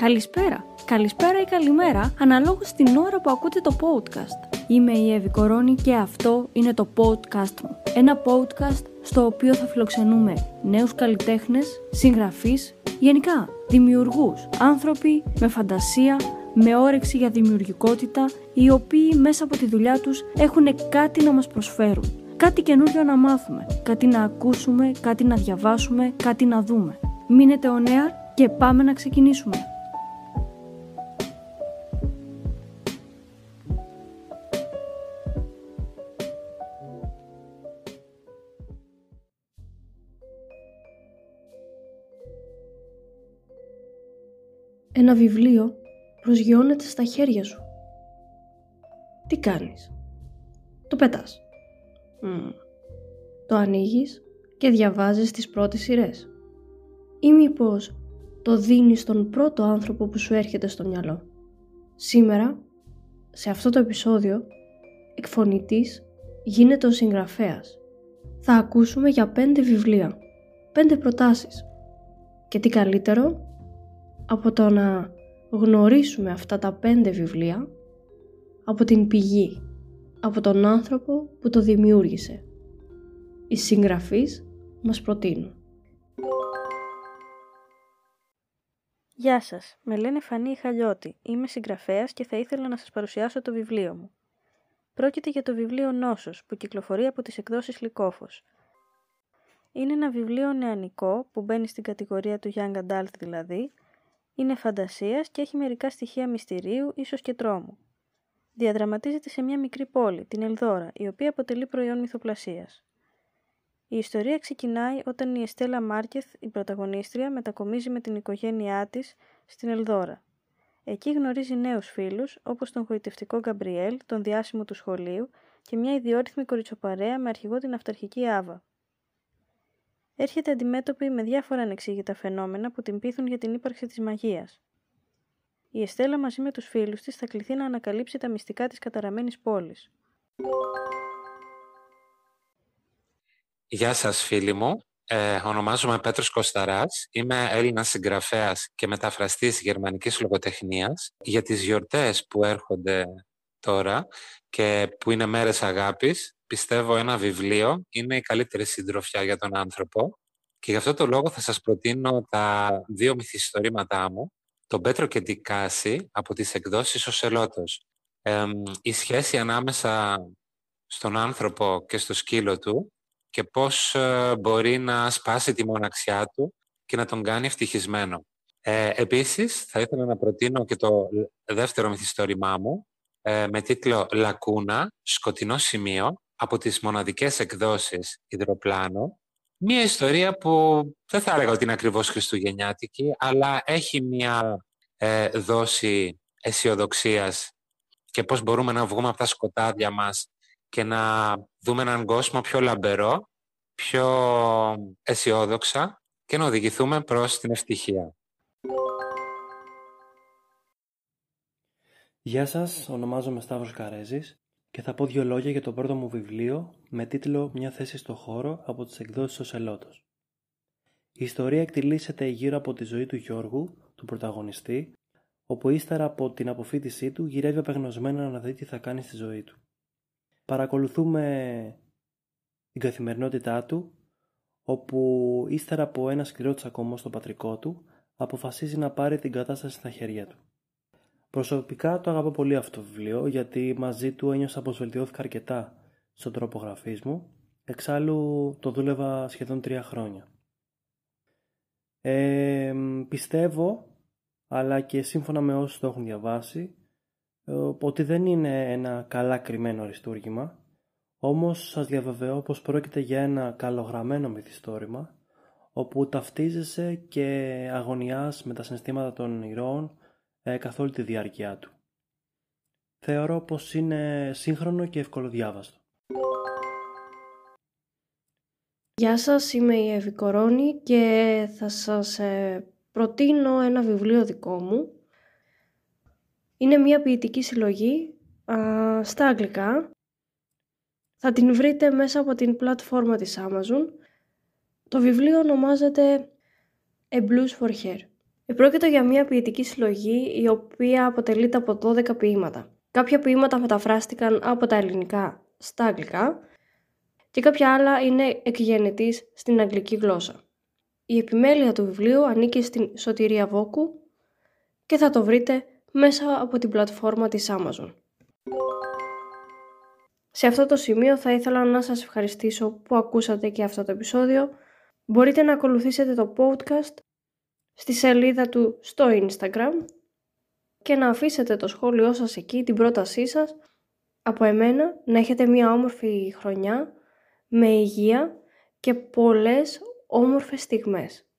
Καλησπέρα, καλησπέρα ή καλημέρα, αναλόγως την ώρα που ακούτε το podcast. Είμαι η Εύη Κορώνη και αυτό είναι το podcast μου. Ένα podcast στο οποίο θα φιλοξενούμε νέους καλλιτέχνες, συγγραφείς, γενικά δημιουργούς, άνθρωποι με φαντασία, με όρεξη για δημιουργικότητα, οι οποίοι μέσα από τη δουλειά τους έχουν κάτι να μας προσφέρουν. Κάτι καινούριο να μάθουμε, κάτι να ακούσουμε, κάτι να διαβάσουμε, κάτι να δούμε. Μείνετε ο νέα και πάμε να ξεκινήσουμε. Ένα βιβλίο προσγειώνεται στα χέρια σου. Τι κάνεις; Το πετάς. Το ανοίγεις και διαβάζεις τις πρώτες σειρές. Ή μήπως το δίνεις στον πρώτο άνθρωπο που σου έρχεται στο μυαλό. Σήμερα, σε αυτό το επεισόδιο, εκφωνητής γίνεται ο συγγραφέας. Θα ακούσουμε για πέντε βιβλία, πέντε προτάσεις. Και τι καλύτερο από το να γνωρίσουμε αυτά τα πέντε βιβλία από την πηγή, από τον άνθρωπο που το δημιούργησε. Οι συγγραφείς μας προτείνουν. Γεια σας, με λένε Φανή Χαλιώτη. Είμαι συγγραφέας και θα ήθελα να σας παρουσιάσω το βιβλίο μου. Πρόκειται για το βιβλίο Νόσος που κυκλοφορεί από τις εκδόσεις Λυκόφος. Είναι ένα βιβλίο νεανικό που μπαίνει στην κατηγορία του Young Adult δηλαδή, είναι φαντασίας και έχει μερικά στοιχεία μυστηρίου, ίσως και τρόμου. Διαδραματίζεται σε μια μικρή πόλη, την Ελδόρα, η οποία αποτελεί προϊόν μυθοπλασίας. Η ιστορία ξεκινάει όταν η Εστέλα Μάρκεθ, η πρωταγωνίστρια, μετακομίζει με την οικογένειά της στην Ελδόρα. Εκεί γνωρίζει νέους φίλους, όπως τον γοητευτικό Γκαμπριέλ, τον διάσημο του σχολείου και μια ιδιόρυθμη κοριτσοπαρέα με αρχηγό την αυταρχική Άβα έρχεται αντιμέτωπη με διάφορα ανεξήγητα φαινόμενα που την πείθουν για την ύπαρξη της μαγείας. Η Εστέλα μαζί με τους φίλους της θα κληθεί να ανακαλύψει τα μυστικά της καταραμένης πόλης. Γεια σας φίλοι μου. Ε, ονομάζομαι Πέτρος Κωσταράς. Είμαι Έλληνας συγγραφέας και μεταφραστής γερμανικής λογοτεχνίας. Για τις γιορτές που έρχονται τώρα και που είναι μέρες αγάπης, πιστεύω ένα βιβλίο είναι η καλύτερη συντροφιά για τον άνθρωπο και γι' αυτό το λόγο θα σας προτείνω τα δύο μυθιστορήματά μου, τον Πέτρο και την Κάση από τις εκδόσεις «Οσελότος». η σχέση ανάμεσα στον άνθρωπο και στο σκύλο του και πώς ε, μπορεί να σπάσει τη μοναξιά του και να τον κάνει ευτυχισμένο. Ε, επίσης, θα ήθελα να προτείνω και το δεύτερο μυθιστόρημά μου ε, με τίτλο «Λακούνα, σκοτεινό σημείο» από τις μοναδικές εκδόσεις Ιδροπλάνο, μία ιστορία που δεν θα έλεγα ότι είναι ακριβώς χριστουγεννιάτικη, αλλά έχει μία ε, δόση αισιοδοξίας και πώς μπορούμε να βγούμε από τα σκοτάδια μας και να δούμε έναν κόσμο πιο λαμπερό, πιο αισιόδοξα και να οδηγηθούμε προς την ευτυχία. Γεια σας, ονομάζομαι Σταύρος Καρέζης και θα πω δύο λόγια για το πρώτο μου βιβλίο με τίτλο «Μια θέση στο χώρο» από τις εκδόσεις Σελότος. Η ιστορία εκτιλήσεται γύρω από τη ζωή του Γιώργου, του πρωταγωνιστή, όπου ύστερα από την αποφύτισή του γυρεύει απεγνωσμένα να δει τι θα κάνει στη ζωή του. Παρακολουθούμε την καθημερινότητά του, όπου ύστερα από ένα σκληρό τσακωμό στο πατρικό του, αποφασίζει να πάρει την κατάσταση στα χέρια του. Προσωπικά το αγαπώ πολύ αυτό το βιβλίο γιατί μαζί του ένιωσα πως βελτιώθηκα αρκετά στον τρόπο γραφής μου. Εξάλλου το δούλευα σχεδόν τρία χρόνια. Ε, πιστεύω, αλλά και σύμφωνα με όσους το έχουν διαβάσει, ε, ότι δεν είναι ένα καλά κρυμμένο αριστούργημα, όμως σας διαβεβαιώ πως πρόκειται για ένα καλογραμμένο μυθιστόρημα, όπου ταυτίζεσαι και αγωνιάς με τα συναισθήματα των ηρώων ε, καθ' όλη τη διάρκεια του. Θεωρώ πως είναι σύγχρονο και ευκολοδιάβαστο. Γεια σας, είμαι η Εύη Κορώνη και θα σας ε, προτείνω ένα βιβλίο δικό μου. Είναι μια ποιητική συλλογή στα αγγλικά. Θα την βρείτε μέσα από την πλατφόρμα της Amazon. Το βιβλίο ονομάζεται A Blues for Hair. Πρόκειται για μια ποιητική συλλογή η οποία αποτελείται από 12 ποίηματα. Κάποια ποίηματα μεταφράστηκαν από τα ελληνικά στα αγγλικά και κάποια άλλα είναι εκγενετής στην αγγλική γλώσσα. Η επιμέλεια του βιβλίου ανήκει στην Σωτηρία Βόκου και θα το βρείτε μέσα από την πλατφόρμα της Amazon. Σε αυτό το σημείο θα ήθελα να σας ευχαριστήσω που ακούσατε και αυτό το επεισόδιο. Μπορείτε να ακολουθήσετε το podcast στη σελίδα του στο Instagram και να αφήσετε το σχόλιο σας εκεί, την πρότασή σας. Από εμένα να έχετε μια όμορφη χρονιά με υγεία και πολλές όμορφες στιγμές.